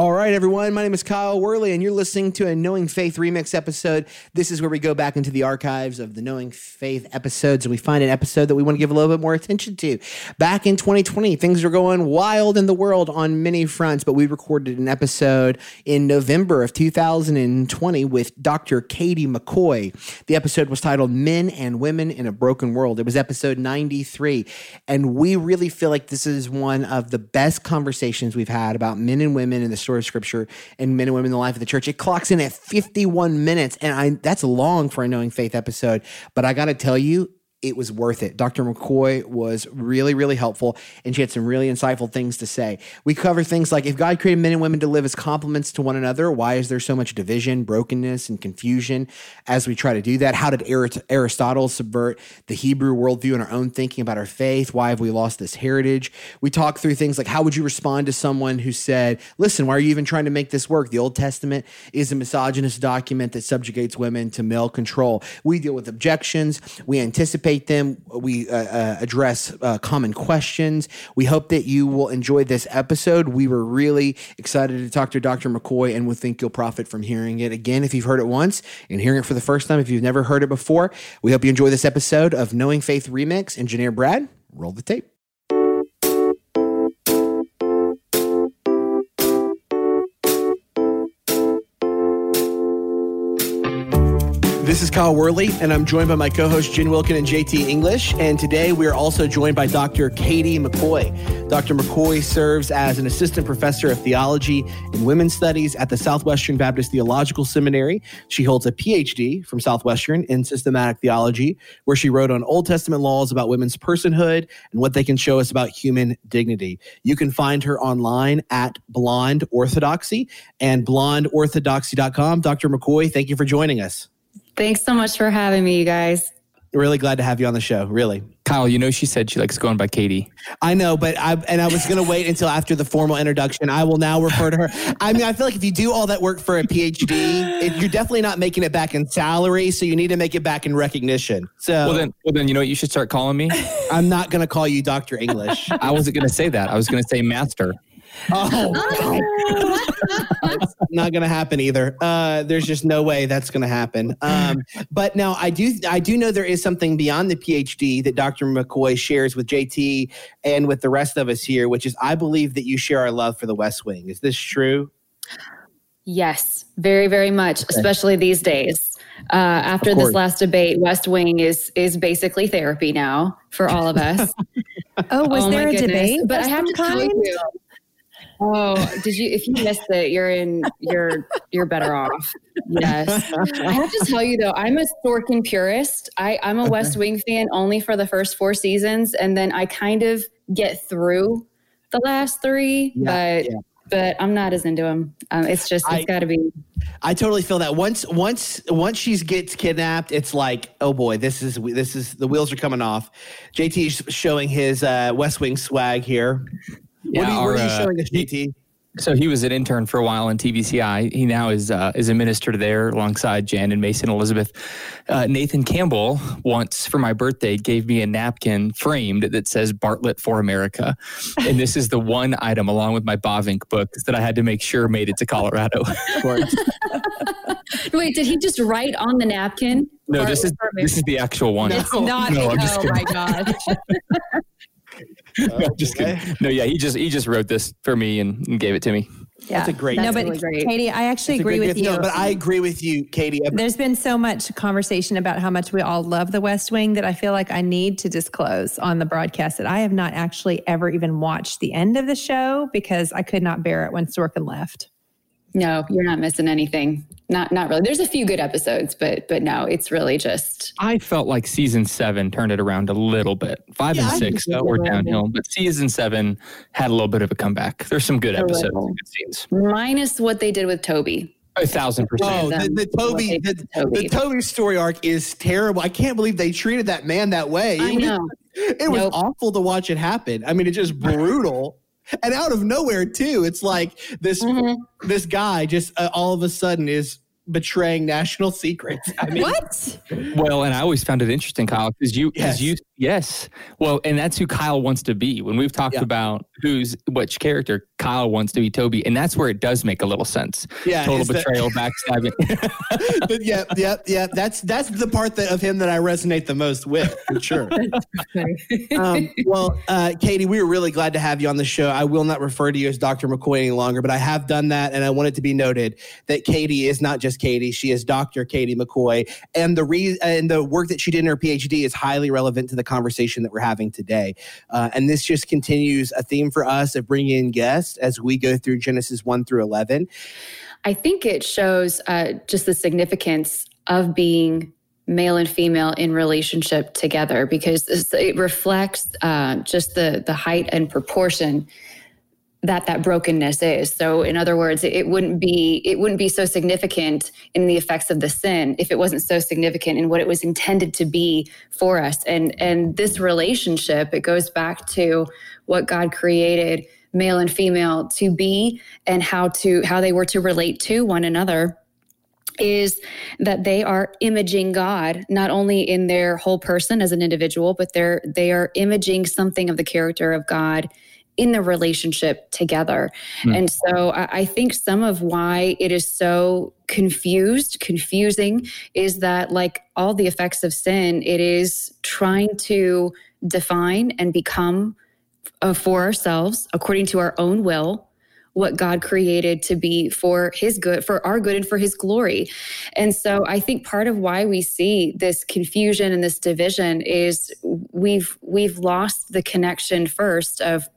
All right, everyone. My name is Kyle Worley, and you're listening to a Knowing Faith remix episode. This is where we go back into the archives of the Knowing Faith episodes and we find an episode that we want to give a little bit more attention to. Back in 2020, things were going wild in the world on many fronts, but we recorded an episode in November of 2020 with Dr. Katie McCoy. The episode was titled Men and Women in a Broken World. It was episode 93, and we really feel like this is one of the best conversations we've had about men and women in the story of scripture and men and women in the life of the church. It clocks in at 51 minutes, and I that's long for a knowing faith episode. But I gotta tell you, it was worth it. Dr. McCoy was really, really helpful, and she had some really insightful things to say. We cover things like if God created men and women to live as complements to one another, why is there so much division, brokenness, and confusion as we try to do that? How did Aristotle subvert the Hebrew worldview in our own thinking about our faith? Why have we lost this heritage? We talk through things like how would you respond to someone who said, Listen, why are you even trying to make this work? The Old Testament is a misogynist document that subjugates women to male control. We deal with objections, we anticipate them. We uh, uh, address uh, common questions. We hope that you will enjoy this episode. We were really excited to talk to Dr. McCoy, and we think you'll profit from hearing it again if you've heard it once and hearing it for the first time if you've never heard it before. We hope you enjoy this episode of Knowing Faith Remix. Engineer Brad, roll the tape. This is Kyle Worley, and I'm joined by my co hosts Jen Wilkin and JT English. And today we are also joined by Dr. Katie McCoy. Dr. McCoy serves as an assistant professor of theology and women's studies at the Southwestern Baptist Theological Seminary. She holds a PhD from Southwestern in systematic theology, where she wrote on Old Testament laws about women's personhood and what they can show us about human dignity. You can find her online at Blonde Orthodoxy and blondeorthodoxy.com. Dr. McCoy, thank you for joining us. Thanks so much for having me, you guys. Really glad to have you on the show. Really. Kyle, you know she said she likes going by Katie. I know, but I and I was gonna wait until after the formal introduction. I will now refer to her. I mean, I feel like if you do all that work for a PhD, it, you're definitely not making it back in salary, so you need to make it back in recognition. So well then, well then, you know what? You should start calling me. I'm not gonna call you Doctor English. I wasn't gonna say that. I was gonna say Master. Oh, that's not going to happen either. Uh, there's just no way that's going to happen. Um, but now I do, I do know there is something beyond the PhD that Dr. McCoy shares with JT and with the rest of us here, which is I believe that you share our love for the West Wing. Is this true? Yes, very, very much, okay. especially these days. Uh, after this last debate, West Wing is is basically therapy now for all of us. oh, was oh there a goodness. debate? But I have to tell you, Oh, did you? If you missed it, you're in. You're you're better off. Yes, I have to tell you though, I'm a Sorkin purist. I I'm a West Wing fan only for the first four seasons, and then I kind of get through the last three, yeah, but. Yeah. But I'm not as into him. Um, it's just it's got to be. I totally feel that once once once she gets kidnapped, it's like oh boy, this is this is the wheels are coming off. JT's showing his uh, West Wing swag here. Yeah, what, are you, our, what are you showing us, JT? So he was an intern for a while in TVCI. He now is uh, is a minister there alongside Jan and Mason Elizabeth. Uh, Nathan Campbell once for my birthday gave me a napkin framed that says Bartlet for America, and this is the one item along with my Bavinck books that I had to make sure made it to Colorado. Wait, did he just write on the napkin? No, this is this is the actual one. It's not. No, oh my god. no, just kidding. No, yeah, he just he just wrote this for me and, and gave it to me. Yeah. That's a great. No, but really great. Katie, I actually That's agree with you. No, but I agree with you, Katie. There's been so much conversation about how much we all love The West Wing that I feel like I need to disclose on the broadcast that I have not actually ever even watched the end of the show because I could not bear it when Sorkin left. No, you're not missing anything. Not not really. There's a few good episodes, but but no, it's really just. I felt like season seven turned it around a little bit. Five yeah, and six though were downhill, but season seven had a little bit of a comeback. There's some good episodes, good scenes. Minus what they did with Toby. A thousand percent. Oh, the, the Toby, the, Toby, the Toby story arc is terrible. I can't believe they treated that man that way. I know. It was nope. awful to watch it happen. I mean, it's just brutal and out of nowhere too it's like this mm-hmm. this guy just uh, all of a sudden is betraying national secrets. I mean, what? Well, and I always found it interesting, Kyle, because you, because yes. you, yes. Well, and that's who Kyle wants to be. When we've talked yeah. about who's which character. Kyle wants to be Toby, and that's where it does make a little sense. Yeah, total is that- betrayal, backstabbing. But yeah, yeah, yeah. That's that's the part that of him that I resonate the most with, for sure. um, well, uh, Katie, we were really glad to have you on the show. I will not refer to you as Dr. McCoy any longer, but I have done that, and I want it to be noted that Katie is not just Katie; she is Dr. Katie McCoy, and the re- and the work that she did in her PhD is highly relevant to the conversation that we're having today. Uh, and this just continues a theme for us of bringing in guests as we go through Genesis one through eleven. I think it shows uh, just the significance of being male and female in relationship together because it reflects uh, just the the height and proportion that that brokenness is so in other words it wouldn't be it wouldn't be so significant in the effects of the sin if it wasn't so significant in what it was intended to be for us and and this relationship it goes back to what god created male and female to be and how to how they were to relate to one another is that they are imaging God not only in their whole person as an individual, but they're they are imaging something of the character of God in the relationship together. Hmm. And so I, I think some of why it is so confused, confusing, is that like all the effects of sin, it is trying to define and become uh, for ourselves according to our own will what God created to be for his good, for our good and for his glory. And so I think part of why we see this confusion and this division is we've we've lost the connection first of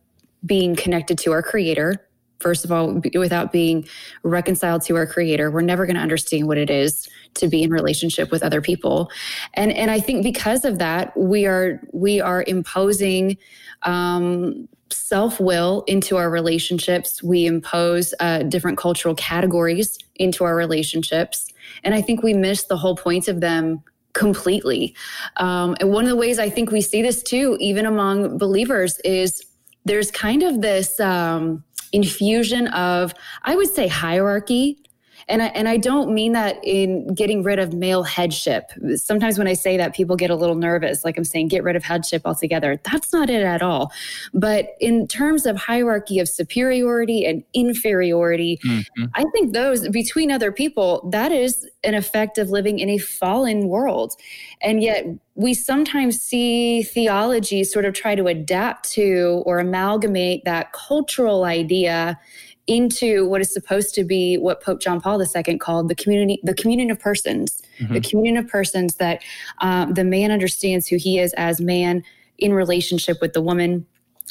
being connected to our creator. First of all, without being reconciled to our creator, we're never going to understand what it is to be in relationship with other people. And and I think because of that, we are we are imposing um, self will into our relationships. We impose uh, different cultural categories into our relationships. And I think we miss the whole point of them completely. Um, and one of the ways I think we see this too, even among believers, is there's kind of this um, infusion of, I would say, hierarchy and I, and I don't mean that in getting rid of male headship. Sometimes when I say that, people get a little nervous, like I'm saying, get rid of headship altogether. That's not it at all. But in terms of hierarchy of superiority and inferiority, Mhm. I think those between other people, that is an effect of living in a fallen world. And yet we sometimes see theology sort of try to adapt to or amalgamate that cultural idea into what is supposed to be what Pope John Paul II called the community, the communion of persons, the communion of persons that um, the man understands who he is as man in relationship with the woman.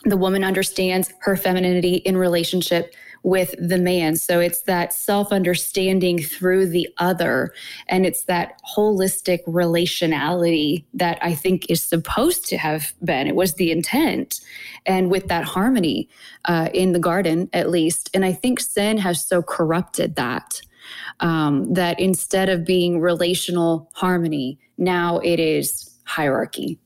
The woman understands her femininity in relationship with the man. So it's that self understanding through the other. And it's that holistic relationality that I think is supposed to have been. It was the intent. And with that harmony uh, in the garden, at least. And I think sin has so corrupted that. Um, that instead of being relational harmony, now it is hierarchy.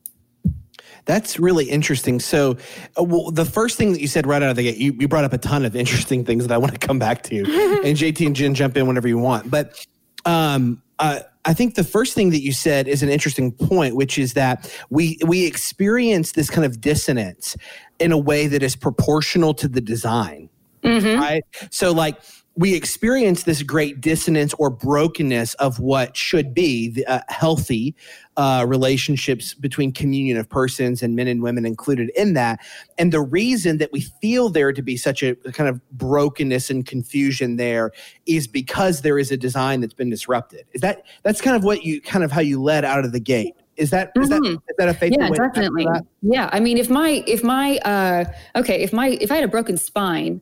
That's really interesting. So, uh, well, the first thing that you said right out of the gate, you, you brought up a ton of interesting things that I want to come back to. and JT and Jen jump in whenever you want. But um, uh, I think the first thing that you said is an interesting point, which is that we we experience this kind of dissonance in a way that is proportional to the design right? So, like, we experience this great dissonance or brokenness of what should be the, uh, healthy uh, relationships between communion of persons and men and women included in that. And the reason that we feel there to be such a kind of brokenness and confusion there is because there is a design that's been disrupted. Is that that's kind of what you kind of how you led out of the gate? Is that is that Mhm. is that a faithful yeah way definitely yeah i mean if my if my uh okay if my if i had a broken spine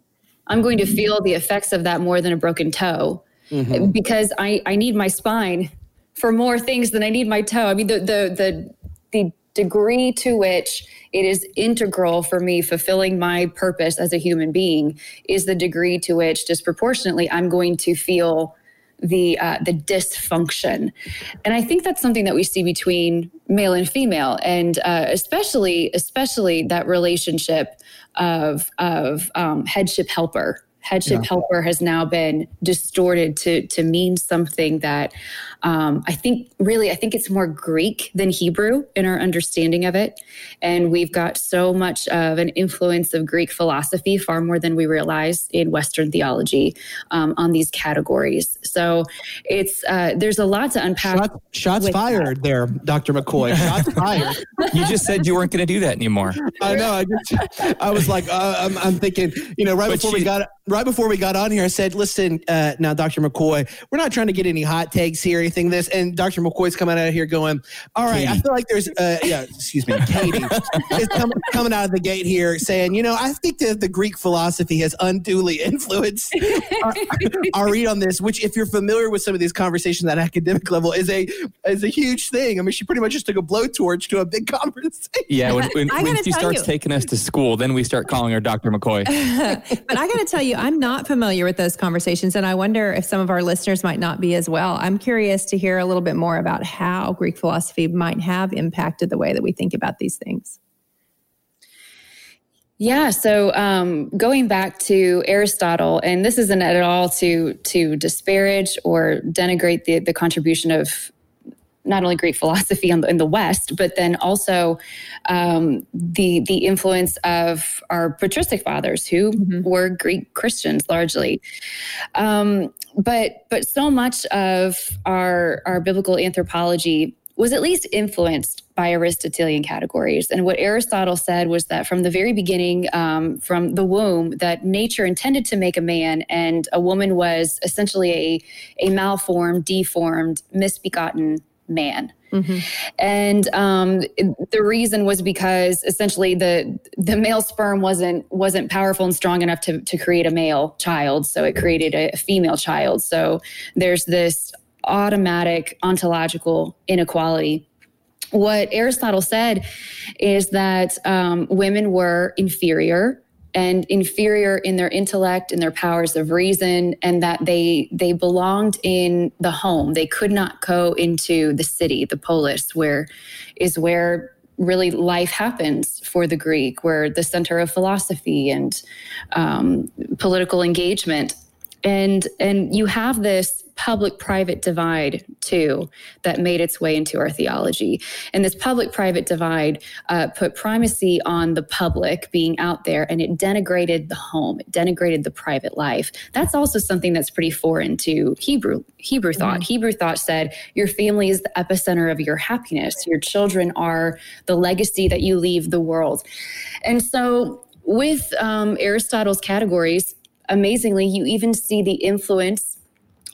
i'm going to feel the effects of that more than a broken toe. Mhm. because i i need my spine for more things than i need my toe. I mean the the the the degree to which it is integral for me fulfilling my purpose as a human being is the degree to which disproportionately i'm going to feel the uh, the dysfunction, and I think that's something that we see between male and female, and uh, especially especially that relationship of of um, headship helper Headship yeah. helper has now been distorted to to mean something that um, I think really I think it's more Greek than Hebrew in our understanding of it, and we've got so much of an influence of Greek philosophy, far more than we realize in Western theology um, on these categories. So it's uh, there's a lot to unpack. Shot, shots fired that. there, Dr. McCoy. Shots fired. you just said you weren't going to do that anymore. I know. I, just, I was like, uh, I'm, I'm, thinking, you know, right but before she, we got right before we got on here, I said, listen, uh, now, Dr. McCoy, we're not trying to get any hot takes here, anything this. And Dr. McCoy's coming out of here going, all right, Katie. I feel like there's, uh, yeah, excuse me, Katie is com- coming out of the gate here saying, you know, I think that the Greek philosophy has unduly influenced our, our, read on this, which, if you're familiar with some of these conversations at academic level, is a is a huge thing. I mean, she pretty much just took a blowtorch to a big conversation. Yeah, when, when, when she starts you. taking us to school, then we start calling her Dr. McCoy. but I got to tell you, I'm not familiar with those conversations, and I wonder if some of our listeners might not be as well. I'm curious to hear a little bit more about how Greek philosophy might have impacted the way that we think about these things. Yeah, so um, going back to Aristotle, and this isn't at all to to disparage or denigrate the the contribution of not only Greek philosophy in the, in the West, but then also um, the the influence of our patristic fathers, who mm-hmm. were Greek Christians largely. Um, but but so much of our our biblical anthropology was at least influenced by Aristotelian categories. And what Aristotle said was that from the very beginning, um, from the womb, that nature intended to make a man, and a woman was essentially a, a malformed, deformed, misbegotten man. Mm-hmm. And um, the reason was because essentially the the male sperm wasn't wasn't powerful and strong enough to to create a male child, so it created a, female child. So there's this automatic ontological inequality what Aristotle said is that um, women were inferior and inferior in their intellect and their powers of reason and that they they belonged in the home. They could not go into the city the polis where is where really life happens for the greek where the center of philosophy and um, political engagement. And and you have this public private divide too that made its way into our theology. And this public private divide uh, put primacy on the public being out there and it denigrated the home. It denigrated the private life. That's also something that's pretty foreign to hebrew hebrew thought. Mm-hmm. hebrew thought said your family is the epicenter of your happiness. Your children are the legacy that you leave the world. And so with um, aristotle's categories amazingly, you even see the influence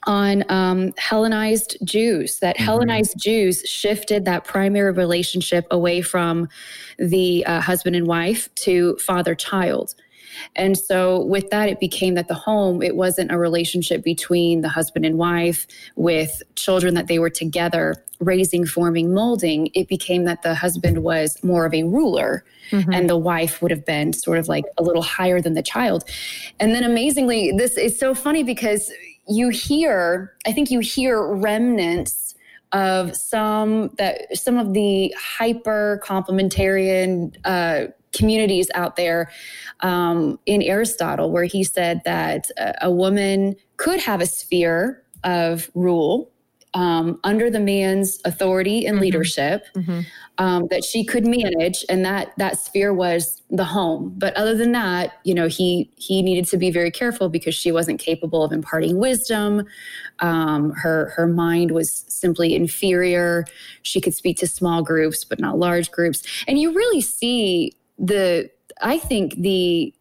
on um, Hellenized Jews, that mm-hmm. Hellenized Jews shifted that primary relationship away from the uh, husband and wife to father child. And so with that, it became that the home, it wasn't a relationship between the husband and wife with children that they were together raising, forming, molding. It became that the husband was more of a ruler mm-hmm. and the wife would have been sort of like a little higher than the child. And then amazingly, this is so funny because you hear, I think you hear remnants of some that some of the hyper complementarian uh, communities out there um, in Aristotle, where he said that a, a woman could have a sphere of rule um, under the man's authority and mm-hmm. leadership mm-hmm. Um, that she could manage and that that sphere was the home but other than that you know he he needed to be very careful because she wasn't capable of imparting wisdom um, her her mind was simply inferior she could speak to small groups but not large groups and you really see the I think the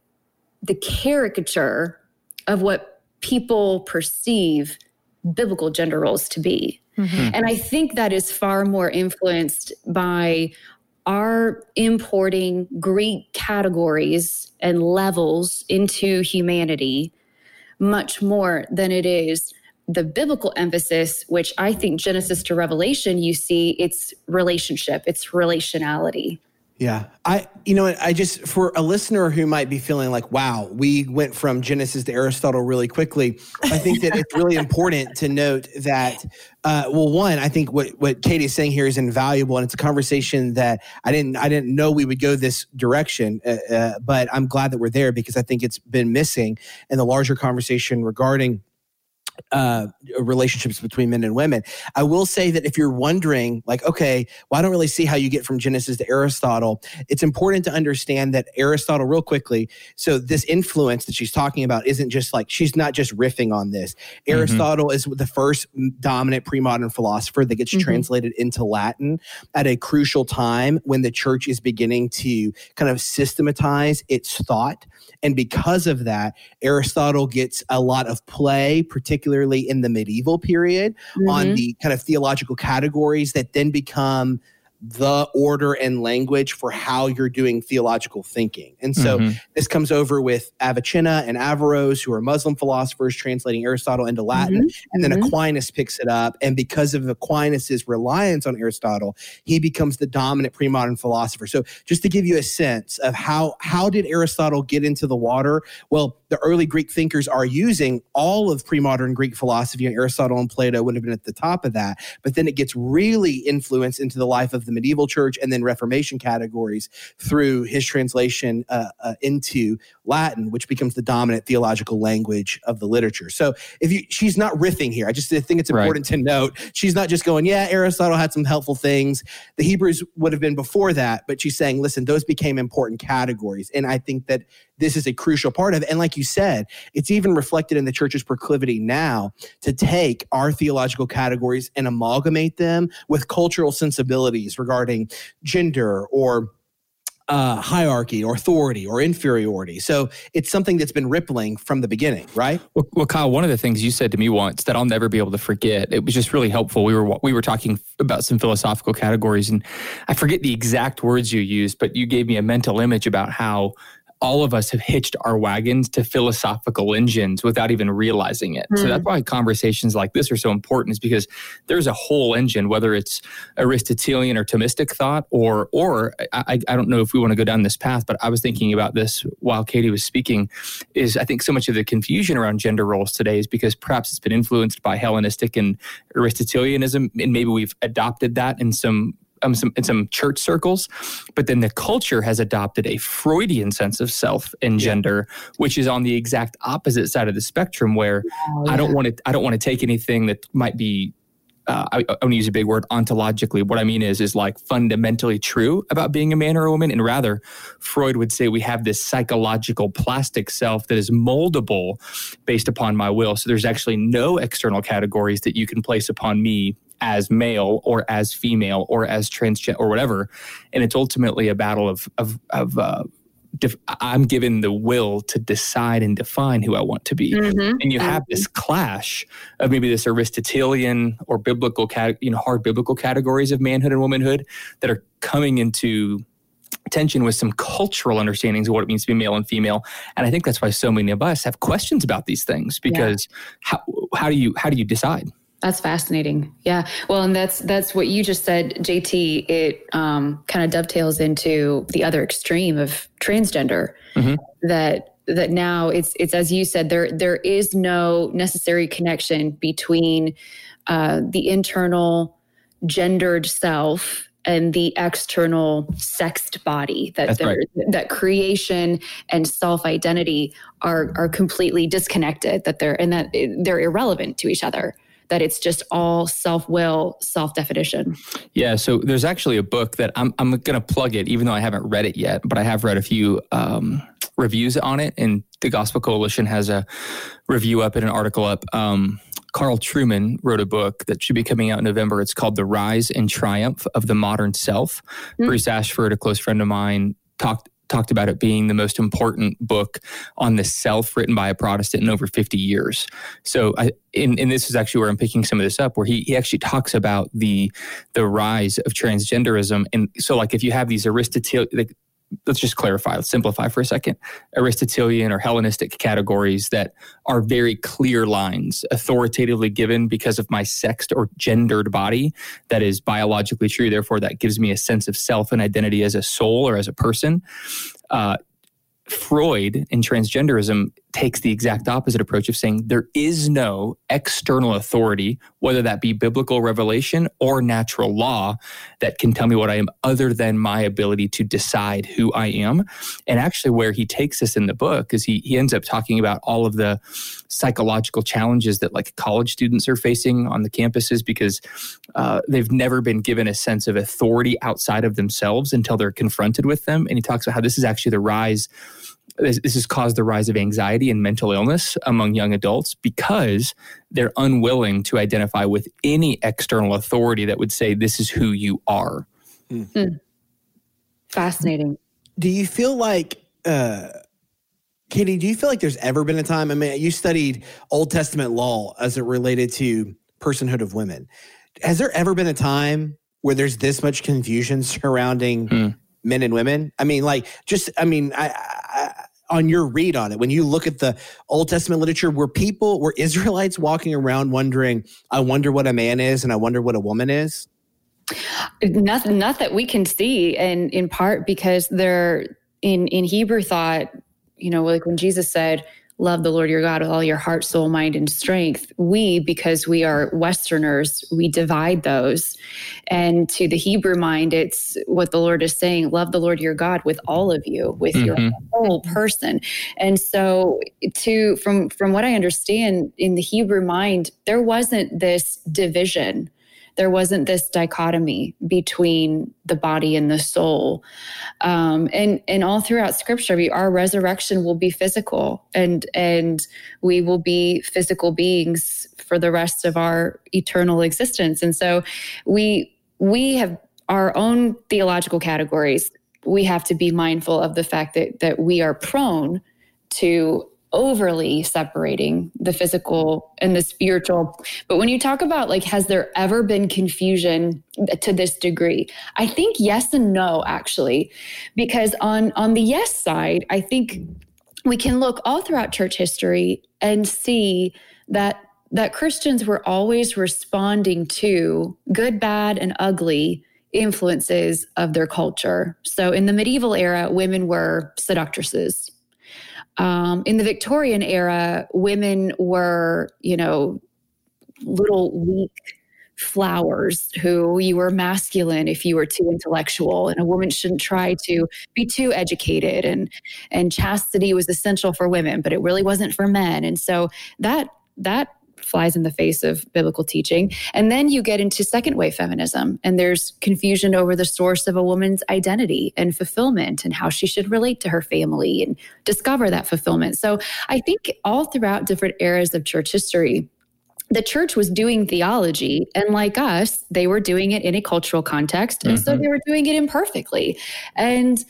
the caricature of what people perceive biblical gender roles to be. Mm-hmm. And I think that is far more influenced by our importing Greek categories and levels into humanity much more than it is the biblical emphasis, which I think Genesis to Revelation, you see it's relationship, it's relationality. Yeah. I, you know, I just, for a listener who might be feeling like, wow, we went from Genesis to Aristotle really quickly, I think that it's really important to note that, uh, well, one, I think what, what Katie is saying here is invaluable. And it's a conversation that I didn't, I didn't know we would go this direction, uh, uh, but I'm glad that we're there because I think it's been missing in the larger conversation regarding uh, relationships between men and women. I will say that if you're wondering, like, okay, well, I don't really see how you get from Genesis to Aristotle, it's important to understand that Aristotle, real quickly, so this influence that she's talking about isn't just like, she's not just riffing on this. Mm-hmm. Aristotle is the first dominant pre modern philosopher that gets mm-hmm. translated into Latin at a crucial time when the church is beginning to kind of systematize its thought. And because of that, Aristotle gets a lot of play, particularly in the medieval period, mm-hmm. on the kind of theological categories that then become the order and language for how you're doing theological thinking. And so mm-hmm. this comes over with Avicenna and Averroes, who are Muslim philosophers translating Aristotle into Latin. Mm-hmm. And then mm-hmm. Aquinas picks it up. And because of Aquinas's reliance on Aristotle, he becomes the dominant pre-modern philosopher. So just to give you a sense of how how did Aristotle get into the water? Well, the early Greek thinkers are using all of pre-modern Greek philosophy, and Aristotle and Plato would have been at the top of that. But then it gets really influenced into the life of the medieval church and then Reformation categories through his translation uh, uh, into Latin, which becomes the dominant theological language of the literature. So if you, she's not riffing here. I just think it's important right. to note she's not just going, yeah, Aristotle had some helpful things. The Hebrews would have been before that, but she's saying, listen, those became important categories, and I think that this is a crucial part of it. And like you said, it's even reflected in the church's proclivity now to take our theological categories and amalgamate them with cultural sensibilities regarding gender or uh, hierarchy or authority or inferiority. So it's something that's been rippling from the beginning, right? Well, well, Kyle, one of the things you said to me once that I'll never be able to forget. It was just really helpful. We were we were talking about some philosophical categories, and I forget the exact words you used, but you gave me a mental image about how all of us have hitched our wagons to philosophical engines without even realizing it. Mm. So that's hmm. why conversations like this are so important is because there's a whole engine, whether it's Aristotelian or Thomistic thought, or or I, I don't know if we want to go down this path, but I was thinking about this while Katie was speaking. Is I think so much of the confusion around gender roles today is because perhaps it's been influenced by Hellenistic and Aristotelianism, and maybe we've adopted that in some um, some, in some church circles, but then the culture has adopted a Freudian sense of self and gender, yeah. which is on the exact opposite side of the spectrum. Where oh, yeah. I don't want to, I don't want to take anything that might be. Uh, I, I want to use a big word ontologically. What I mean is, is like fundamentally true about being a man or a woman, and rather, Freud would say we have this psychological plastic self that is moldable based upon my will. So there's actually no external categories that you can place upon me as male or as female or as transgender or whatever. And it's ultimately a battle of, of, of, uh, Def- I'm given the will to decide and define who I want to be. Mm-hmm. And you have mm-hmm. this clash of maybe this Aristotelian or biblical, cat- you know, hard biblical categories of manhood and womanhood that are coming into tension with some cultural understandings of what it means to be male and female. And I think that's why so many of us have questions about these things because yeah. how, how do you how do you decide? That's fascinating. Yeah. Well, and that's that's what you just said, JT. It um, kind of dovetails into the other extreme of transgender. Mm-hmm. That that now it's it's as you said there there is no necessary connection between uh, the internal gendered self and the external sexed body that right. that creation and self identity are are completely disconnected that they're and that they're irrelevant to each other that it's just all self will, self definition. Yeah. So there's actually a book that I'm, I'm going to plug it, even though I haven't read it yet, but I have read a few um, reviews on it. And the Gospel Coalition has a review up and an article up. Um, Carl Trueman wrote a book that should be coming out in November. It's called The Rise and Triumph of the Modern Self. Mm-hmm. Bruce Ashford, a close friend of mine, talked talked about it being the most important book on the self written by a Protestant in over 50 years. So, I, and, and this is actually where I'm picking some of this up, where he, he actually talks about the the rise of transgenderism. And so, like, if you have these Aristotelian, like, let's just clarify, let's simplify for a second. Aristotelian or Hellenistic categories that are very clear lines, authoritatively given because of my sexed or gendered body. That is biologically true. Therefore, that gives me a sense of self and identity as a soul or as a person. Uh, Freud in transgenderism takes the exact opposite approach of saying there is no external authority, whether that be biblical revelation or natural law, that can tell me what I am other than my ability to decide who I am. And actually, where he takes us in the book is he, he ends up talking about all of the psychological challenges that like college students are facing on the campuses because uh, they've never been given a sense of authority outside of themselves until they're confronted with them. And he talks about how this is actually the rise this, this has caused the rise of anxiety and mental illness among young adults because they're unwilling to identify with any external authority that would say this is who you are. Mm. Fascinating. Do you feel like, uh, Katie, do you feel like there's ever been a time? I mean, you studied Old Testament law as it related to personhood of women. Has there ever been a time where there's this much confusion surrounding mm. men and women? I mean, like, just, I mean, I, I on your read on it. When you look at the old testament literature were people were israelites walking around wondering i wonder what a man is and i wonder what a woman is not, not that we can see and in part because they're in in hebrew thought you know like when jesus said love the Lord your God with all your heart, soul, mind, and strength. We, because we are Westerners, we divide those. And to the Hebrew mind, it's what the Lord is saying love the Lord your God with all of you, with mm-hmm. your whole person. And so to from from what I understand in the Hebrew mind, there wasn't this division there wasn't this dichotomy between the body and the soul. Um, and and all throughout Scripture, we, our resurrection will be physical, and and we will be physical beings for the rest of our eternal existence. And so, we we have our own theological categories. We have to be mindful of the fact that that we are prone to overly separating the physical and the spiritual. But when you talk about like, has there ever been confusion to this degree? I think yes and no, actually, because on on the yes side, I think we can look all throughout church history and see that that Christians were always responding to good, bad, and ugly influences of their culture. So in the medieval era, women were seductresses um, in the Victorian era, women were, you know, little weak flowers who you were masculine if you were too intellectual and a woman shouldn't try to be too educated and and chastity was essential for women but it really wasn't for men and so that that flies in the face of biblical teaching. And then you get into second wave feminism, and there's confusion over the source of a woman's identity and fulfillment and how she should relate to her family and discover that fulfillment. So I think all throughout different eras of church history, the church was doing theology and like us they were doing it in a cultural context and mm-hmm. so they were doing it imperfectly and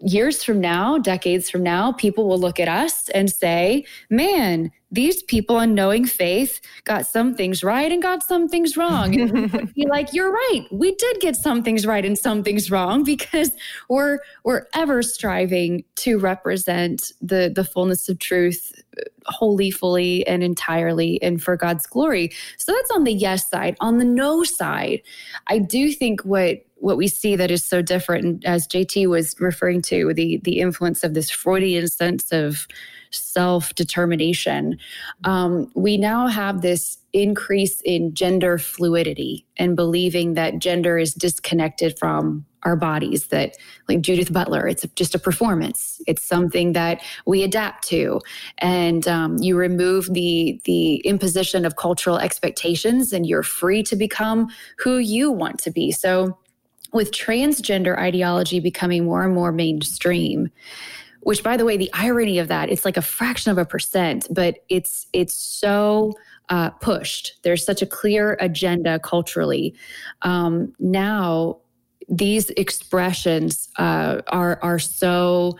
years from now decades from now people will look at us and say man these people on knowing faith got some things right and got some things wrong. And be like, you're right. We did get some things right and some things wrong because we're we're ever striving to represent the the fullness of truth uh, wholly, fully, and entirely and for God's glory. So that's on the yes side. On the no side, I do think what what we see that is so different, and as JT was referring to, the the influence of this Freudian sense of self determination. Um, we now have this increase in gender fluidity and believing that gender is disconnected from our bodies that like judith butler it's just a performance. It's something that we adapt to. And um, you remove the the imposition of cultural expectations and you're free to become who you want to be. So with transgender ideology becoming more and more mainstream which by the way the irony of that it's like a fraction of a percent but it's it's so uh, pushed. There's such a clear agenda culturally. Um, now these expressions uh, are are so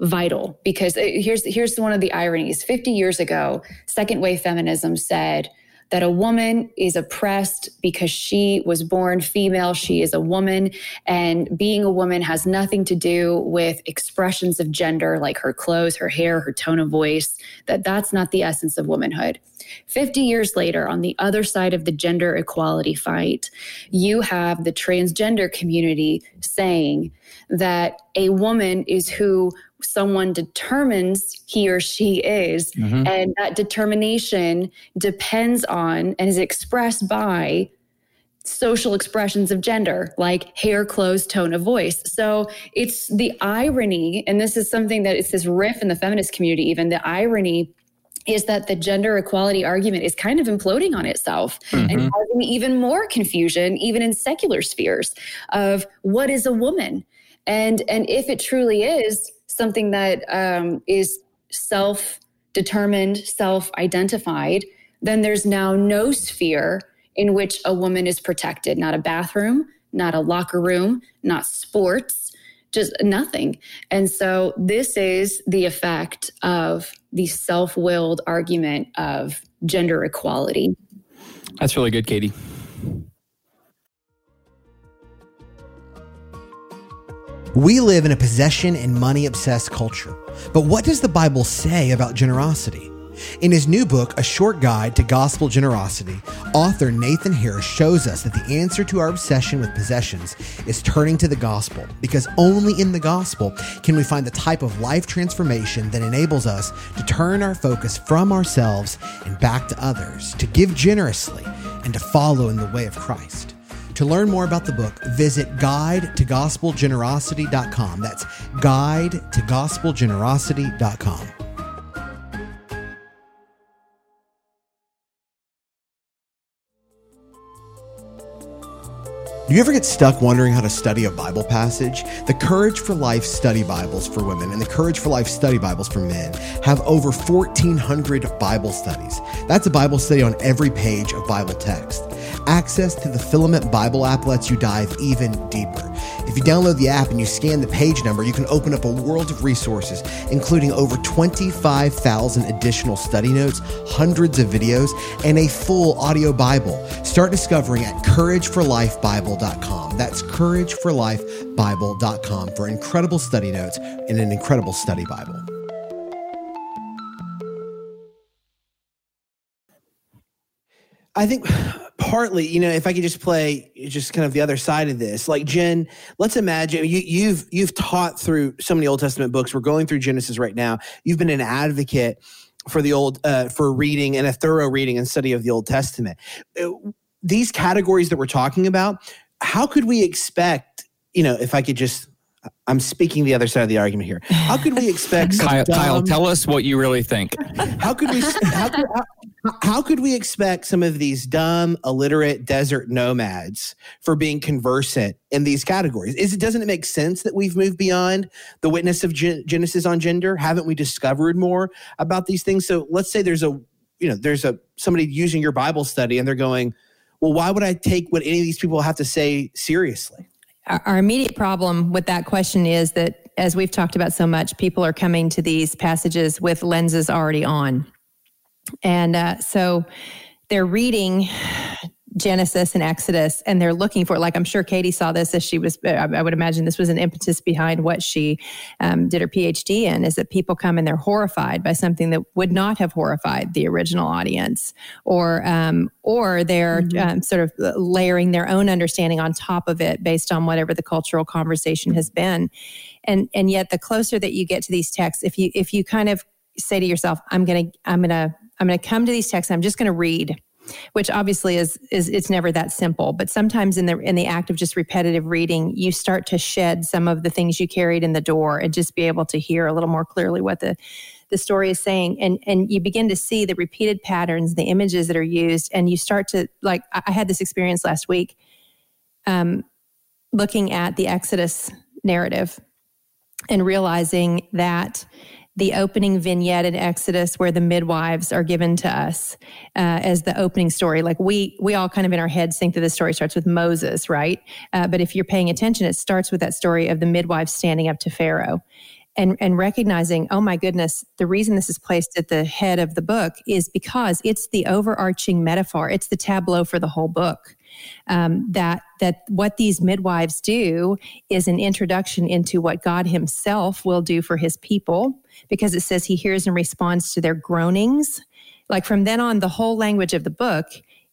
vital because uh, here's here's one of the ironies. 50 years ago second wave feminism said that a woman is oppressed because she was born female, she is a woman, and being a woman has nothing to do with expressions of gender like her clothes, her hair, her tone of voice, that that's not the essence of womanhood. 50 years later, on the other side of the gender equality fight, you have the transgender community saying that a woman is who someone determines he or she is. Mm-hmm. And that determination depends on and is expressed by social expressions of gender like hair clothes tone of voice so it's the irony and this is something that it's this riff in the feminist community even the irony is that the gender equality argument is kind of imploding on itself mm-hmm. and causing even more confusion even in secular spheres of what is a woman and and if it truly is something that um, is self determined, self identified, then there's now no sphere in which a woman is protected not a bathroom, not a locker room, not sports, just nothing. And so, this is the effect of the self willed argument of gender equality. That's really good, Katie. We live in a possession and money obsessed culture. But what does the Bible say about generosity? In his new book, A Short Guide to Gospel Generosity, author Nathan Harris shows us that the answer to our obsession with possessions is turning to the gospel, because only in the gospel can we find the type of life transformation that enables us to turn our focus from ourselves and back to others, to give generously, and to follow in the way of Christ. To learn more about the book, visit guide to gospelgenerosity.com. That's guide to gospelgenerosity.com. Do you ever get stuck wondering how to study a Bible passage? The Courage for Life study Bibles for women and the Courage for Life study Bibles for men have over 1,400 Bible studies. That's a Bible study on every page of Bible text. Access to the Filament Bible app lets you dive even deeper. If you download the app and you scan the page number, you can open up a world of resources, including over 25,000 additional study notes, hundreds of videos, and a full audio Bible. Start discovering at That's courageforlifebible.com for incredible study notes and an incredible study Bible. I think partly, you know, if I could just play just kind of the other side of this, like Jen, let's imagine you, you've you've taught through so many Old Testament books. We're going through Genesis right now. You've been an advocate for the old uh, for reading and a thorough reading and study of the Old Testament. Uh, these categories that we're talking about, how could we expect? You know, if I could just I'm speaking the other side of the argument here. How could we expect Kyle, dumb, Kyle, tell us what you really think. How could we how could, how, how could we expect some of these dumb, illiterate desert nomads for being conversant in these categories? Is it doesn't it make sense that we've moved beyond the witness of Genesis on gender? Haven't we discovered more about these things? So let's say there's a you know there's a somebody using your Bible study and they're going, well, why would I take what any of these people have to say seriously? Our immediate problem with that question is that, as we've talked about so much, people are coming to these passages with lenses already on. And uh, so they're reading Genesis and Exodus, and they're looking for, like I'm sure Katie saw this as she was, I would imagine this was an impetus behind what she um, did her PhD in, is that people come and they're horrified by something that would not have horrified the original audience, or um, or they're mm-hmm. um, sort of layering their own understanding on top of it based on whatever the cultural conversation has been, and and yet the closer that you get to these texts, if you if you kind of say to yourself, I'm gonna I'm gonna I'm gonna come to these texts, I'm just gonna read which obviously is is it's never that simple but sometimes in the in the act of just repetitive reading you start to shed some of the things you carried in the door and just be able to hear a little more clearly what the the story is saying. And and you begin to see the repeated patterns the images that are used and you start to like i had this experience last week um, looking at the exodus narrative and realizing that the opening vignette in Exodus where the midwives are given to us uh, as the opening story. Like we we all kind of in our heads think that the story starts with Moses, right? Uh, but if you're paying attention, it starts with that story of the midwives standing up to Pharaoh. and and recognizing oh my goodness the reason this is placed at the head of the book is because it's the overarching metaphor it's the tableau for the whole book um, that that what these midwives do is an introduction into what God Himself will do for His people, because it says He hears and responds to their groanings. Like from then on, the whole language of the book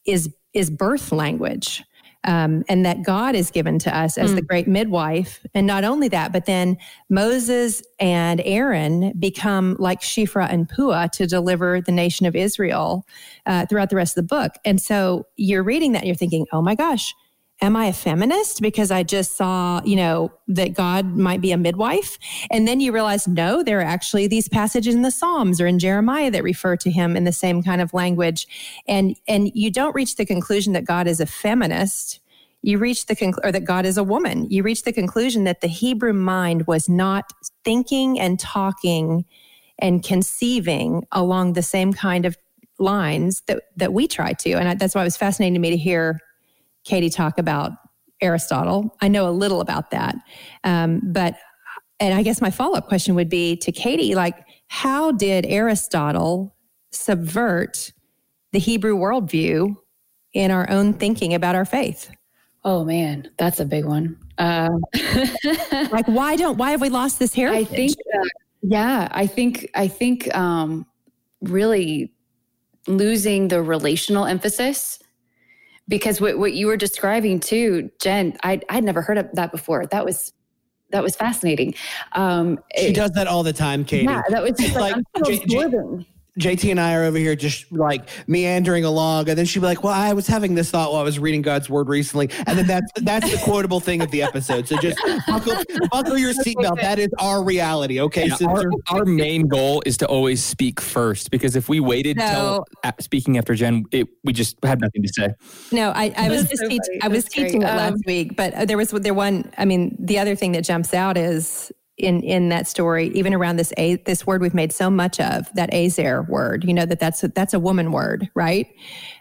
is is birth language um, and that God is given to us as mm. the great midwife. And not only that, but then Moses and Aaron become like Shiphrah and Puah to deliver the nation of Israel uh, throughout the rest of the book. And so you're reading that and you're thinking, oh my gosh, am I a feminist because I just saw, you know, that God might be a midwife? And then you realize, no, there are actually these passages in the Psalms or in Jeremiah that refer to him in the same kind of language. And and you don't reach the conclusion that God is a feminist. You reach the conclusion, or that God is a woman. You reach the conclusion that the Hebrew mind was not thinking and talking and conceiving along the same kind of lines that that we try to. And I, that's why it was fascinating to me to hear Katie talk about Aristotle. I know a little about that. Um, but, and I guess my follow up question would be to Katie like, how did Aristotle subvert the Hebrew worldview in our own thinking about our faith? Oh man, that's a big one. Um, like, why don't why have we lost this heritage? I think, uh, yeah, I think I think um, really losing the relational emphasis because what, what you were describing too, Jen, I, I'd never heard of that before. That was that was fascinating. Um, she it, does that all the time, Katie. Yeah, that was just like, like J- J- JT and I are over here just like meandering along, and then she'd be like, "Well, I was having this thought while I was reading God's word recently," and then that's that's the quotable thing of the episode. So just buckle, buckle your seatbelt. That is our reality, okay? Yeah, our, our, main goal is to always speak first because if we waited no. till speaking after Jen, it, we just had nothing to say. No, I, I was just so teach, I was teaching it last um, week, but there was there one. I mean, the other thing that jumps out is in in that story, even around this a this word we've made so much of that ezer word. You know that that's a, that's a woman word, right?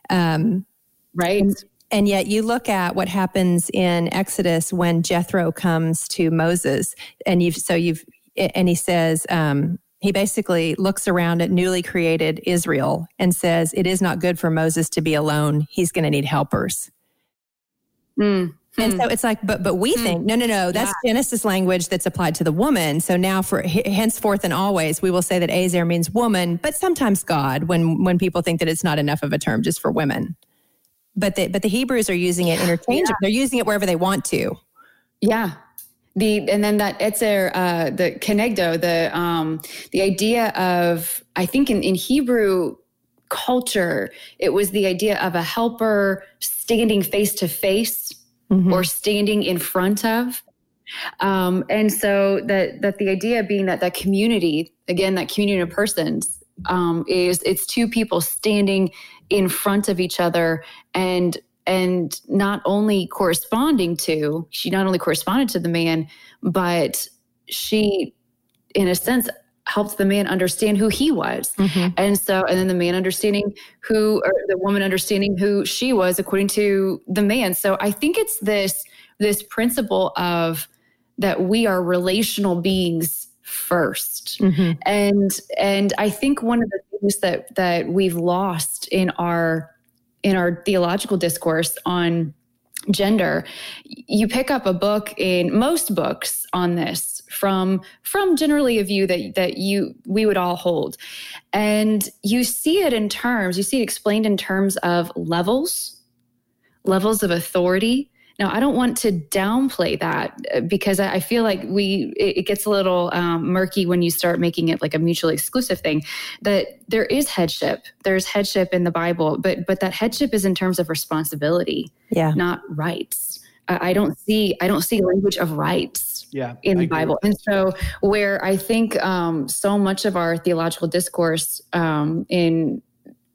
Um, right. And, and yet you look at what happens in Exodus when Jethro comes to Moses, and you've so you've and he says. Um, he basically looks around at newly created Israel and says, It is not good for Moses to be alone. He's going to need helpers. Mm. And so hmm. it's like, but but we hmm. think no, no, no. That's yeah. Genesis language that's applied to the woman. So now, for henceforth and always, we will say that Ezer means woman, but sometimes God. When when people think that it's not enough of a term just for women, but the but the Hebrews are using it interchangeably. Yeah. They're using it wherever they want to. Yeah. The and then that ezer, uh, the kenegdo, the um, the idea of I think in in Hebrew culture, it was the idea of a helper standing face to face mm-hmm. or standing in front of. Um, and so that that the idea being that that community, again, that community of persons, um, is it's two people standing in front of each other and and not only corresponding to she not only corresponded to the man, but she, in a sense, helped the man understand who he was. Mm-hmm. And so, and then the man understanding who, or the woman understanding who she was according to the man. So I think it's this, this principle of that we are relational beings 1st mm-hmm. And, and I think one of the things that, that we've lost in our, in our theological discourse on gender, you pick up a book in most books on this from from generally a view that that you we would all hold. And you see it in terms you see it explained in terms of levels levels of authority. Now i don't want to downplay that uh, because i feel like we it gets a little um, murky when you start making it like a mutually exclusive thing that there is headship. There's headship in the bible but but that headship is in terms of responsibility yeah. not rights. I don't see I don't see language of rights yeah, in the Bible. And so where I think um, so much of our theological discourse um, in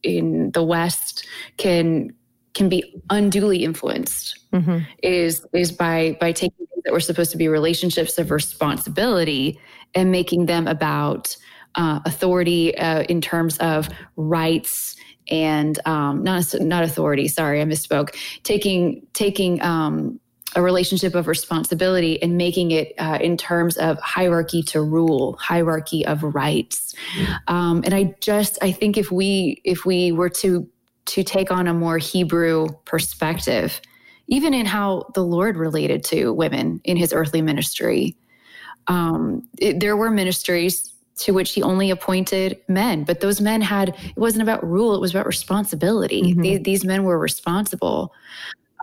in the West can can be unduly influenced mm-hmm. is is by by taking things that were supposed to be relationships of responsibility and making them about uh, authority uh, in terms of rights and um, not not authority. Sorry, I misspoke. Taking taking um, a relationship of responsibility and making it uh, in terms of hierarchy to rule, hierarchy of rights. Um, and I just I think if we if we were to to take on a more Hebrew perspective, even in how the Lord related to women in His earthly ministry, um, it, there were ministries to which he only appointed men. But those men had, it wasn't about rule, it was about responsibility. Mm-hmm. These, these, men were responsible.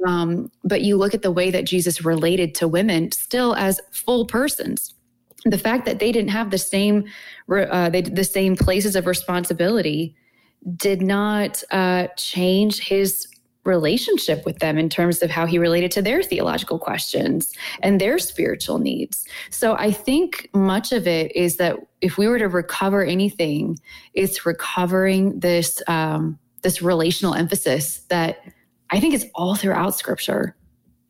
Um, but you look at the way that Jesus related to women still as full persons. The fact that they didn't have the same, uh, they, the same places of responsibility did not uh, change his relationship with them in terms of how he related to their theological questions and their spiritual needs. So I think much of it is that if we were to recover anything, it's recovering this um, this relational emphasis that I think it's all throughout Scripture,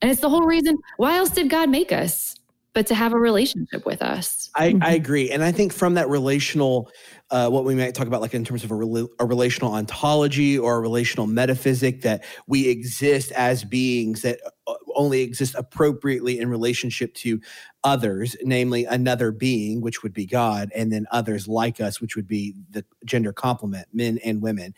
and it's the whole reason. Why else did God make us? But to have a relationship with us. I, I mm-hmm. agree, and I think from that relational uh, what we might talk about, like in terms of a, rel- a relational ontology or a relational metaphysic, that we exist as beings that uh, only exist appropriately in relationship to others, namely another being, which would be God, and then others like us, which would be the gender complement, men and women.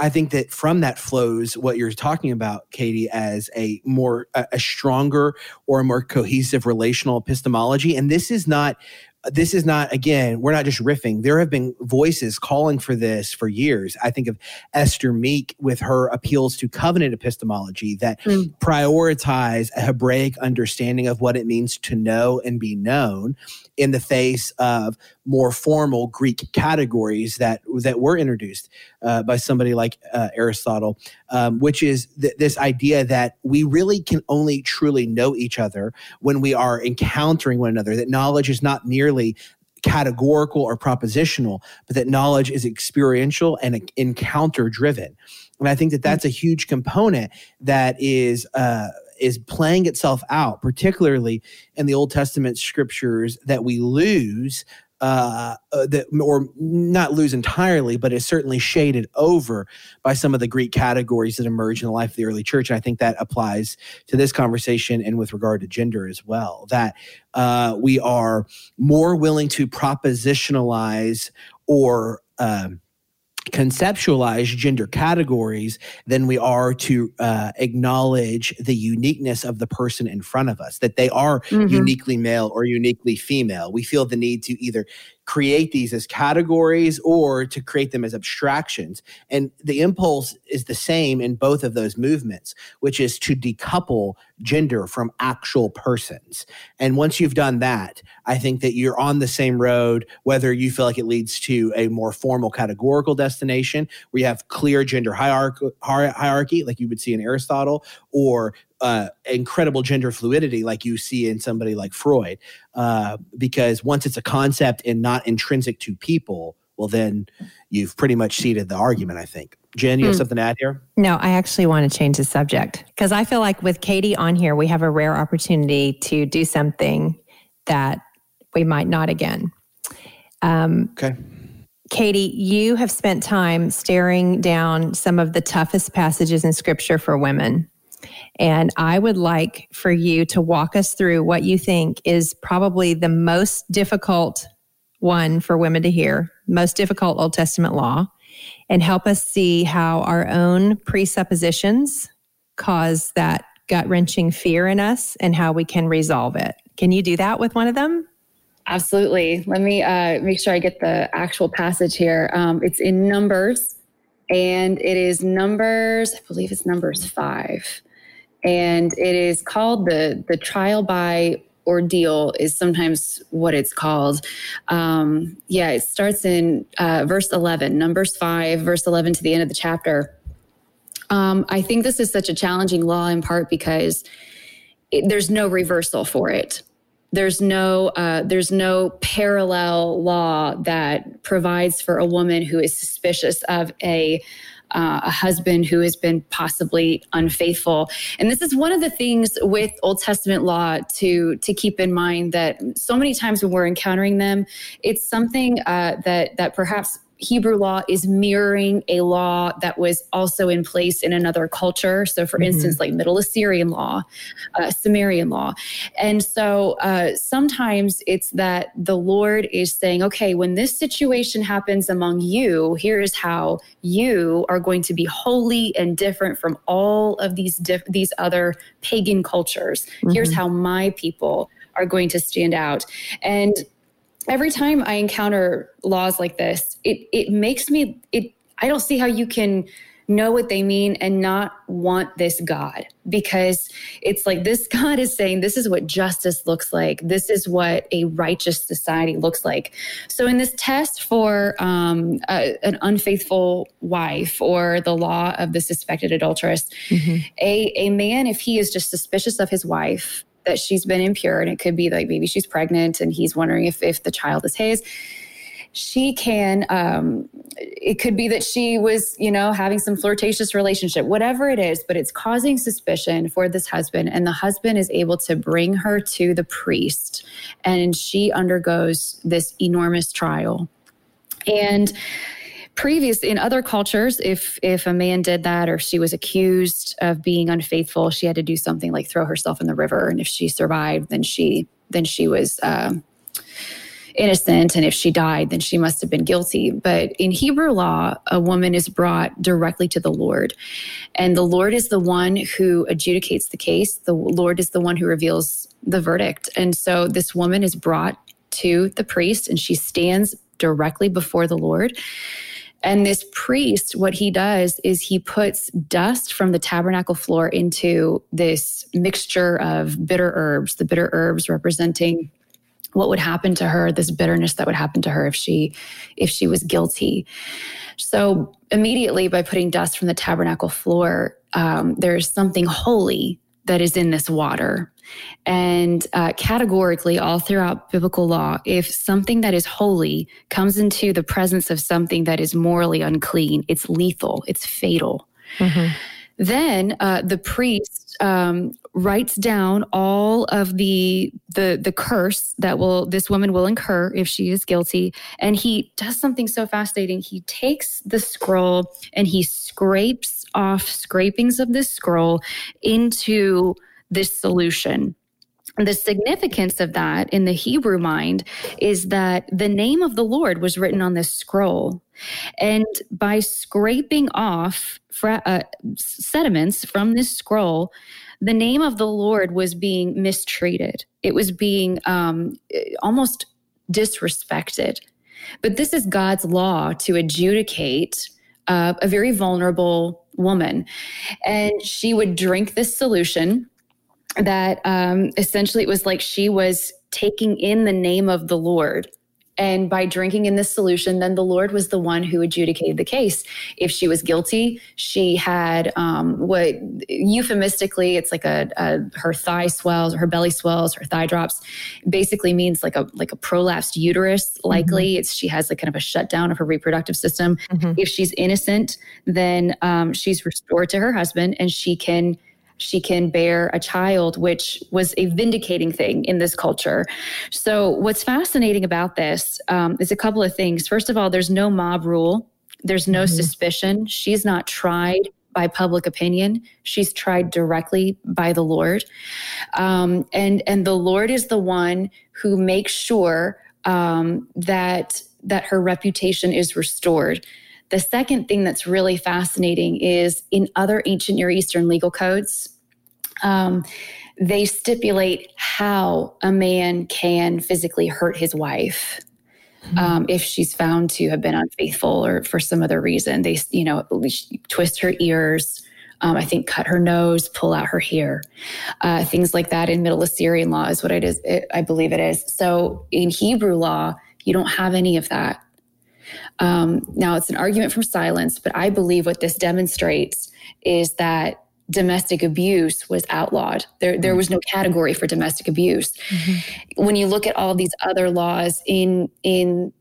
I think that from that flows what you're talking about, Katie, as a more a, stronger or a more cohesive relational epistemology. And this is not this is not again we're not just riffing. There have been voices calling for this for years. I think of esther meek with her appeals to covenant epistemology that mm. prioritize a hebraic understanding of what it means to know and be known in the face of more formal greek categories that that were introduced uh, by somebody like uh, aristotle um, which is th- this idea that we really can only truly know each other when we are encountering one another that knowledge is not merely categorical or propositional, but that knowledge is experiential and encounter driven. And I think that that's a huge component that is uh, is playing itself out, particularly in the Old Testament scriptures that we lose uh, uh, that or not lose entirely, but is certainly shaded over by some of the Greek categories that emerge in the life of the early church. And I think that applies to this conversation and with regard to gender as well. That uh, we are more willing to propositionalize or um, conceptualize gender categories than we are to uh, acknowledge the uniqueness of the person in front of us, that they are mm-hmm. uniquely male or uniquely female. We feel the need to either create these as categories or to create them as abstractions. And the impulse is the same in both of those movements, which is to decouple gender from actual persons. And once you've done that, I think that you're on the same road, whether you feel like it leads to a more formal categorical destination where you have clear gender hierarchy, hierarchy like you would see in Aristotle, or uh, incredible gender fluidity like you see in somebody like Freud. Uh, because once it's a concept and not intrinsic to people, well, then you've pretty much ceded the argument, I think. Jen, you have hmm. something to add here? No, I actually want to change the subject because I feel like with Katie on here, we have a rare opportunity to do something that we might not again. Um, okay. Katie, you have spent time staring down some of the toughest passages in scripture for women. And I would like for you to walk us through what you think is probably the most difficult one for women to hear, most difficult Old Testament law, and help us see how our own presuppositions cause that gut wrenching fear in us and how we can resolve it. Can you do that with one of them? Absolutely. Let me uh, make sure I get the actual passage here. Um, it's in Numbers, and it is Numbers, I believe it's Numbers 5 and it is called the the trial by ordeal is sometimes what it's called. Um, yeah, it starts in uh, verse 11, Numbers 5, verse 11 to the end of the chapter. Um, I think this is such a challenging law in part because it, there's no reversal for it. There's no uh, there's no parallel law that provides for a woman who is suspicious of a uh, a husband who has been possibly unfaithful. And this is one of the things with Old Testament law to to keep in mind that so many times when we're encountering them, it's something uh, that that perhaps Hebrew law is mirroring a law that was also in place in another culture. So, for mm-hmm. instance, like Middle Assyrian law, uh, Sumerian law. And so uh, sometimes it's that the Lord is saying, okay, when this situation happens among you, here is how you are going to be holy and different from all of these, diff- these other pagan cultures. Mm-hmm. Here's how my people are going to stand out. And every time I encounter laws like this, it it makes me it I don't see how you can know what they mean and not want this God because it's like this God is saying this is what justice looks like. This is what a righteous society looks like. So, in this test for um, a, an unfaithful wife or the law of the suspected adulteress, mm-hmm. a, a man, if he is just suspicious of his wife, that she's been impure and it could be like maybe she's pregnant and he's wondering if, if the child is his. She can um, it could be that she was you know having some flirtatious relationship whatever it is but it's causing suspicion for this husband and the husband is able to bring her to the priest and she undergoes this enormous trial. And previous in other cultures if if a man did that or she was accused of being unfaithful she had to do something like throw herself in the river. And if she survived then she then she was um, innocent. And if she died then she must have been guilty. But in hebrew law a woman is brought directly to the lord. And the lord is the one who adjudicates the case. The lord is the one who reveals the verdict. And so this woman is brought to the priest and she stands directly before the lord and this priest, what he does is he puts dust from the tabernacle floor into this mixture of bitter herbs, the bitter herbs representing what would happen to her this bitterness that would happen to her if she if she was guilty. So immediately by putting dust from the tabernacle floor um, there's something holy that is in this water and uh, categorically, all throughout biblical law, if something that is holy comes into the presence of something that is morally unclean, it's lethal, it's fatal. Mm-hmm. Then uh, the priest um, writes down all of the the the curse that will this woman will incur if she is guilty, and he does something so fascinating. He takes the scroll and he scrapes off scrapings of this scroll into this solution. The significance of that in the Hebrew mind is that the name of the Lord was written on this scroll. And by scraping off fra- uh, sediments from this scroll, the name of the Lord was being mistreated. It was being um, almost disrespected. But this is God's law to adjudicate uh, a very vulnerable woman. And she would drink this solution that um, essentially it was like she was taking in the name of the Lord. And by drinking in this solution, then the Lord was the one who adjudicated the case. If she was guilty, she had um, what euphemistically, it's like a, a, her thigh swells, or her belly swells, her thigh drops. Basically means like a like a prolapsed uterus. Likely, mm-hmm. it's she has like kind of a shutdown of her reproductive system. Mm-hmm. If she's innocent, then um, she's restored to her husband, and she can she can bear a child, which was a vindicating thing in this culture. So, what's fascinating about this um, is a couple of things. First of all, there's no mob rule, there's no mm-hmm. suspicion. She's not tried by public opinion. She's tried directly by the Lord, um, and and the Lord is the one who makes sure um, that that her reputation is restored. The second thing that's really fascinating is in other ancient Near Eastern legal codes, um, they stipulate how a man can physically hurt his wife. Mm-hmm. Um, if she's found to have been unfaithful or for some other reason, they, you know, twist her ears, um, I think cut her nose, pull out her hair, uh, things like that. In Middle Assyrian law is what it is. It, I believe it is. So in Hebrew law, you don't have any of that. Um, now, it's an argument from silence, but I believe what this demonstrates is that domestic abuse was outlawed. There, there was no category for domestic abuse. Mm-hmm. When you look at all these other laws in in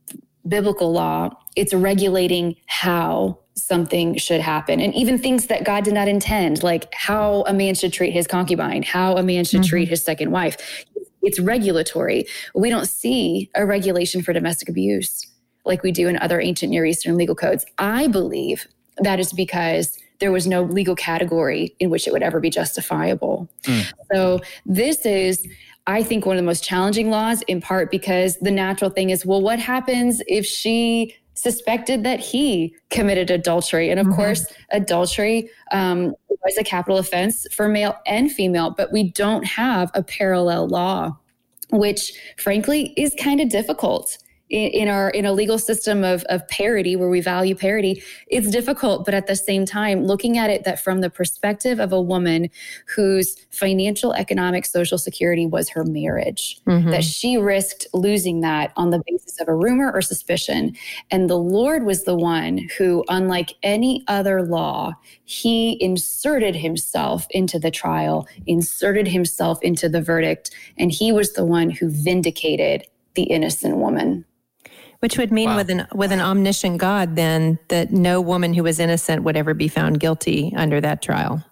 biblical law, it's regulating how something should happen and even things that God did not intend, like how a man should treat his concubine, how a man should mm-hmm. treat his second wife. It's regulatory. We don't see a regulation for domestic abuse. Like we do in other ancient Near Eastern legal codes. I believe that is because there was no legal category in which it would ever be justifiable. Mm. So this is I think one of the most challenging laws in part because the natural thing is well what happens if she suspected that he committed adultery and of mm-hmm. course adultery um, was a capital offense for male and female but we don't have a parallel law which frankly is kind of difficult in, in our in a legal system of, of parity where we value parity it's difficult but at the same time looking at it that from the perspective of a woman whose financial economic social security was her marriage mm-hmm. that she risked losing that on the basis of a rumor or suspicion and the lord was the one who unlike any other law he inserted himself into the trial inserted himself into the verdict and he was the one who vindicated the innocent woman which would mean wow. with an with an omniscient God then that no woman who was innocent would ever be found guilty under that trial.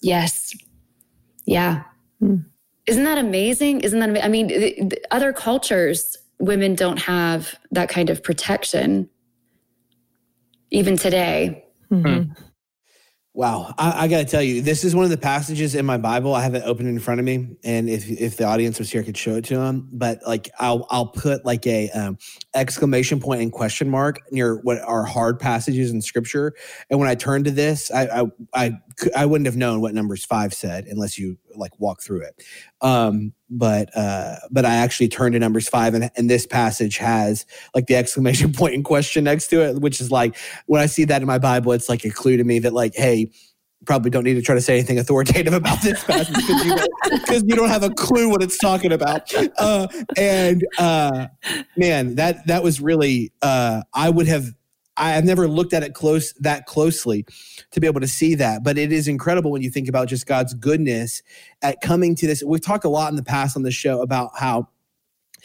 Yes. Yeah. Hmm. Isn't that amazing? Isn't that I mean the, the other cultures women don't have that kind of protection even today. Mm-hmm. Hmm. Wow, I, I got to tell you, this is one of the passages in my Bible. I have it open in front of me, and if if the audience was here, I could show it to them. But like, I'll I'll put like a um, exclamation point and question mark near what are hard passages in Scripture. And when I turn to this, I I I, I wouldn't have known what Numbers five said unless you like walk through it. Um, but uh, but I actually turned to Numbers five, and, and this passage has like the exclamation point and question next to it, which is like when I see that in my Bible, it's like a clue to me that like, hey, probably don't need to try to say anything authoritative about this passage because you, you don't have a clue what it's talking about. Uh, and uh, man, that that was really uh, I would have I have never looked at it close that closely to be able to see that. But it is incredible when you think about just God's goodness at coming to this. We've talked a lot in the past on the show about how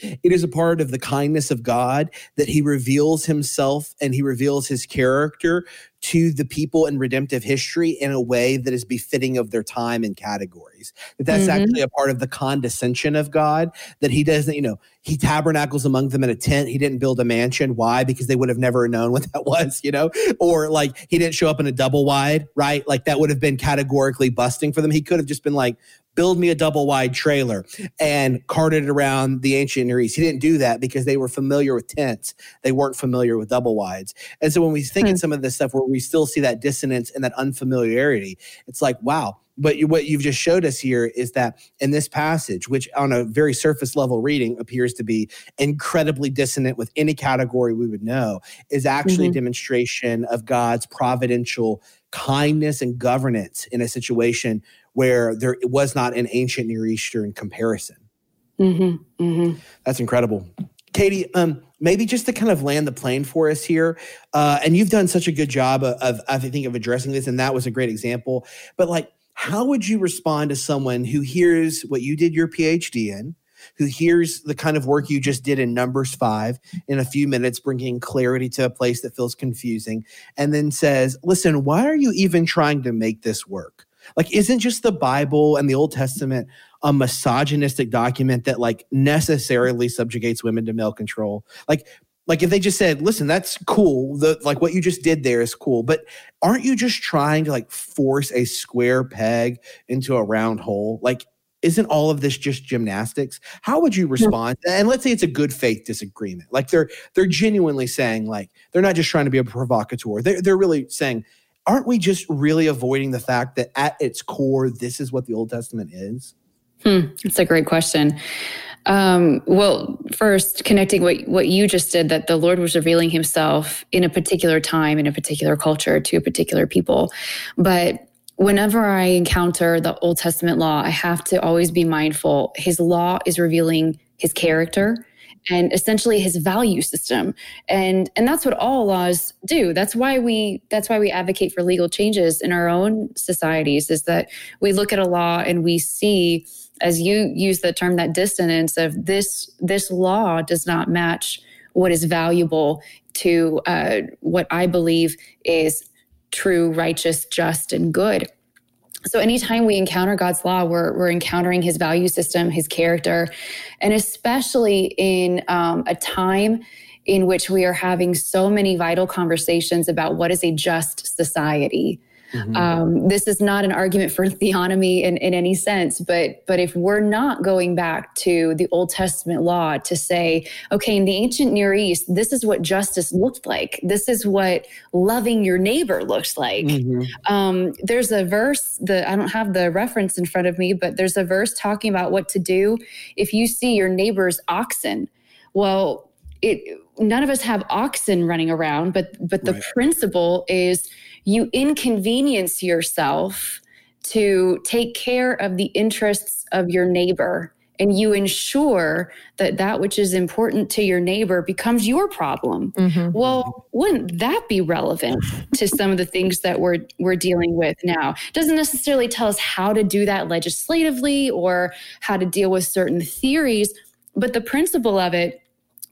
it is a part of the kindness of God that he reveals himself and he reveals his character to the people in redemptive history in a way that is befitting of their time and categories. That that's mm-hmm. actually a part of the condescension of God that he doesn't, you know, he tabernacles among them in a tent. He didn't build a mansion. Why? Because they would have never known what that was, you know? Or like he didn't show up in a double wide, right? Like that would have been categorically busting for them. He could have just been like, build me a double wide trailer and carted it around the ancient Near East. He didn't do that because they were familiar with tents. They weren't familiar with double wides. And so when we think hmm. in some of this stuff where we still see that dissonance and that unfamiliarity, it's like, wow. But what you've just showed us here is that in this passage, which on a very surface level reading appears to be incredibly dissonant with any category we would know, is actually mm-hmm. a demonstration of God's providential kindness and governance in a situation where there was not an ancient Near Eastern comparison. Mm-hmm, mm-hmm. That's incredible. Katie, um, maybe just to kind of land the plane for us here, uh, and you've done such a good job of, of, I think, of addressing this, and that was a great example. But like, how would you respond to someone who hears what you did your PhD in, who hears the kind of work you just did in Numbers five in a few minutes, bringing clarity to a place that feels confusing, and then says, "Listen, why are you even trying to make this work?" Like, isn't just the Bible and the Old Testament a misogynistic document that like necessarily subjugates women to male control? Like, like if they just said, "Listen, that's cool. The like what you just did there is cool," but aren't you just trying to like force a square peg into a round hole? Like, isn't all of this just gymnastics? How would you respond? And let's say it's a good faith disagreement. Like they're they're genuinely saying like they're not just trying to be a provocateur. They're they're really saying aren't we just really avoiding the fact that at its core, this is what the Old Testament is? Hmm, that's a great question. Um, well, first, connecting what, what you just did, that the Lord was revealing himself in a particular time, in a particular culture, to a particular people. But whenever I encounter the Old Testament law, I have to always be mindful. His law is revealing his character and essentially his value system. And and that's what all laws do. That's why we that's why we advocate for legal changes in our own societies is that we look at a law and we see as you use the term that dissonance of this this law does not match what is valuable to uh, what i believe is true righteous just and good so anytime we encounter God's law, we're, we're encountering his value system, his character, and especially in um, a time in which we are having so many vital conversations about what is a just society. Mm-hmm. Um, this is not an argument for theonomy in, in any sense, but but if we're not going back to the Old Testament law to say, okay, in the ancient Near East, this is what justice looked like. This is what loving your neighbor looks like. Mm-hmm. Um, there's a verse that I don't have the reference in front of me, but there's a verse talking about what to do if you see your neighbor's oxen. Well, it none of us have oxen running around, but but the right. principle is you inconvenience yourself to take care of the interests of your neighbor and you ensure that that which is important to your neighbor becomes your problem mm-hmm. well wouldn't that be relevant to some of the things that we're we're dealing with now doesn't necessarily tell us how to do that legislatively or how to deal with certain theories but the principle of it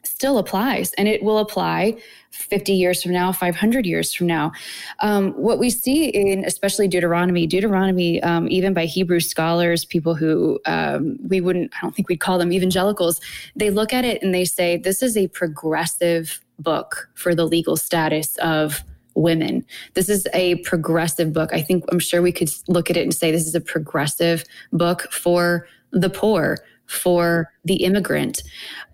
still applies and it will apply 50 years from now 500 years from now um, what we see in especially deuteronomy deuteronomy um, even by hebrew scholars people who um, we wouldn't i don't think we'd call them evangelicals they look at it and they say this is a progressive book for the legal status of women. This is a progressive book. I think I'm sure we could look at it and say this is a progressive book for the poor, for the immigrant.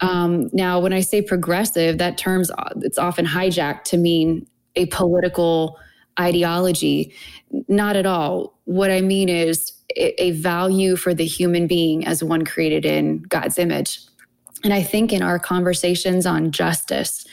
Um, now, when I say progressive, that term's it's often hijacked to mean a political ideology. Not at all. What I mean is a, a value for the human being as one created in God's image. And I think in our conversations on justice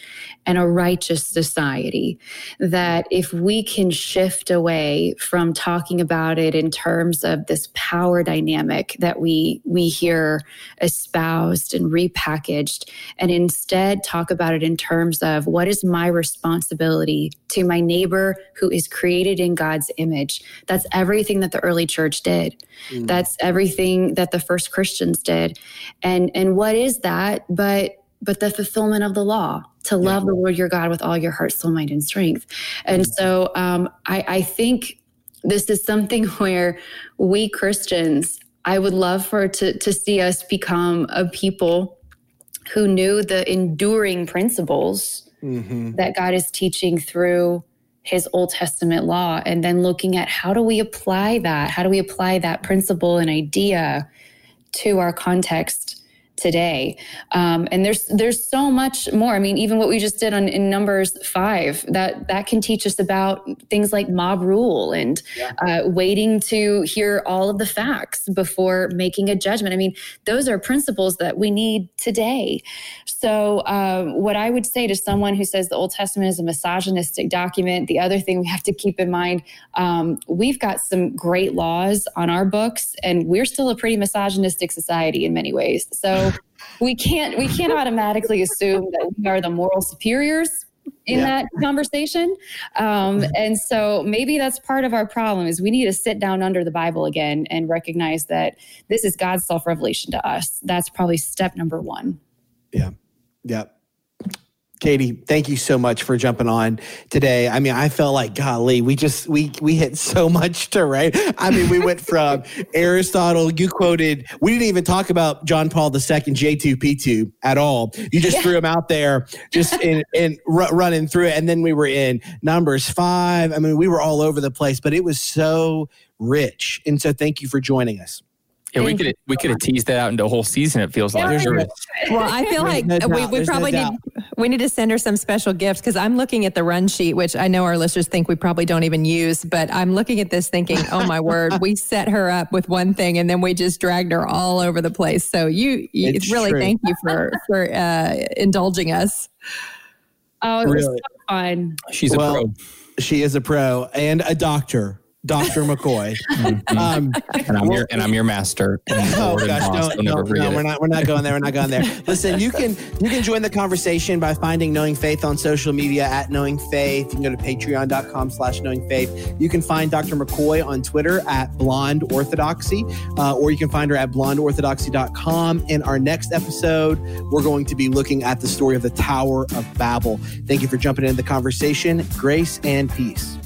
and a righteous society. That if we can shift away from talking about it in terms of this power dynamic that we we hear espoused and repackaged, and instead talk about it in terms of what is my responsibility to my neighbor who is created in God's image. That's everything that the early church did. Mm. That's everything that the first Christians did. And and what is that but but the fulfillment of the law to love yeah. the Lord your God with all your heart, soul, mind, and strength. And mm-hmm. so um, I, I think this is something where we Christians, I would love for to, to see us become a people who knew the enduring principles mm-hmm. that God is teaching through his Old Testament law, and then looking at how do we apply that? How do we apply that principle and idea to our context today. Um, and there's there's so much more. I mean, even what we just did on in Numbers five that that can teach us about things like mob rule and yeah. uh, waiting to hear all of the facts before making a judgment. I mean, those are principles that we need today. So, um, what I would say to someone who says the Old Testament is a misogynistic document, the other thing we have to keep in mind, um, we've got some great laws on our books, and we're still a pretty misogynistic society in many ways. So, we can't we can't automatically assume that we are the moral superiors in yeah. that conversation. Um, and so maybe that's part of our problem is we need to sit down under the Bible again and recognize that this is God's self revelation to us. That's probably step number one. Yeah. Yeah. Katie, thank you so much for jumping on today. I mean, I felt like golly, we just we we hit so much to right. I mean, we went from Aristotle. You quoted. We didn't even talk about John Paul II, J two P two at all. You just yeah. threw him out there, just in in r- running through it, and then we were in Numbers five. I mean, we were all over the place, but it was so rich. And so, thank you for joining us. Yeah, we could we could have teased that out into a whole season. It feels like. Well, I feel like no we, we probably no need we need to send her some special gifts because I'm looking at the run sheet, which I know our listeners think we probably don't even use. But I'm looking at this thinking, oh my word, we set her up with one thing and then we just dragged her all over the place. So you, you really true. thank you for for uh, indulging us. Oh, it was really? so fun. She's a pro. She is a pro and a doctor. Dr. McCoy. Mm-hmm. Um, and I'm your and I'm your master. oh gosh, no, no, no, we're not we're not going there. We're not going there. Listen, you can you can join the conversation by finding Knowing Faith on social media at Knowing Faith. You can go to patreon.com slash knowing faith. You can find Dr. McCoy on Twitter at Blonde Orthodoxy, uh, or you can find her at blondeorthodoxy.com. In our next episode, we're going to be looking at the story of the Tower of Babel. Thank you for jumping into the conversation. Grace and peace.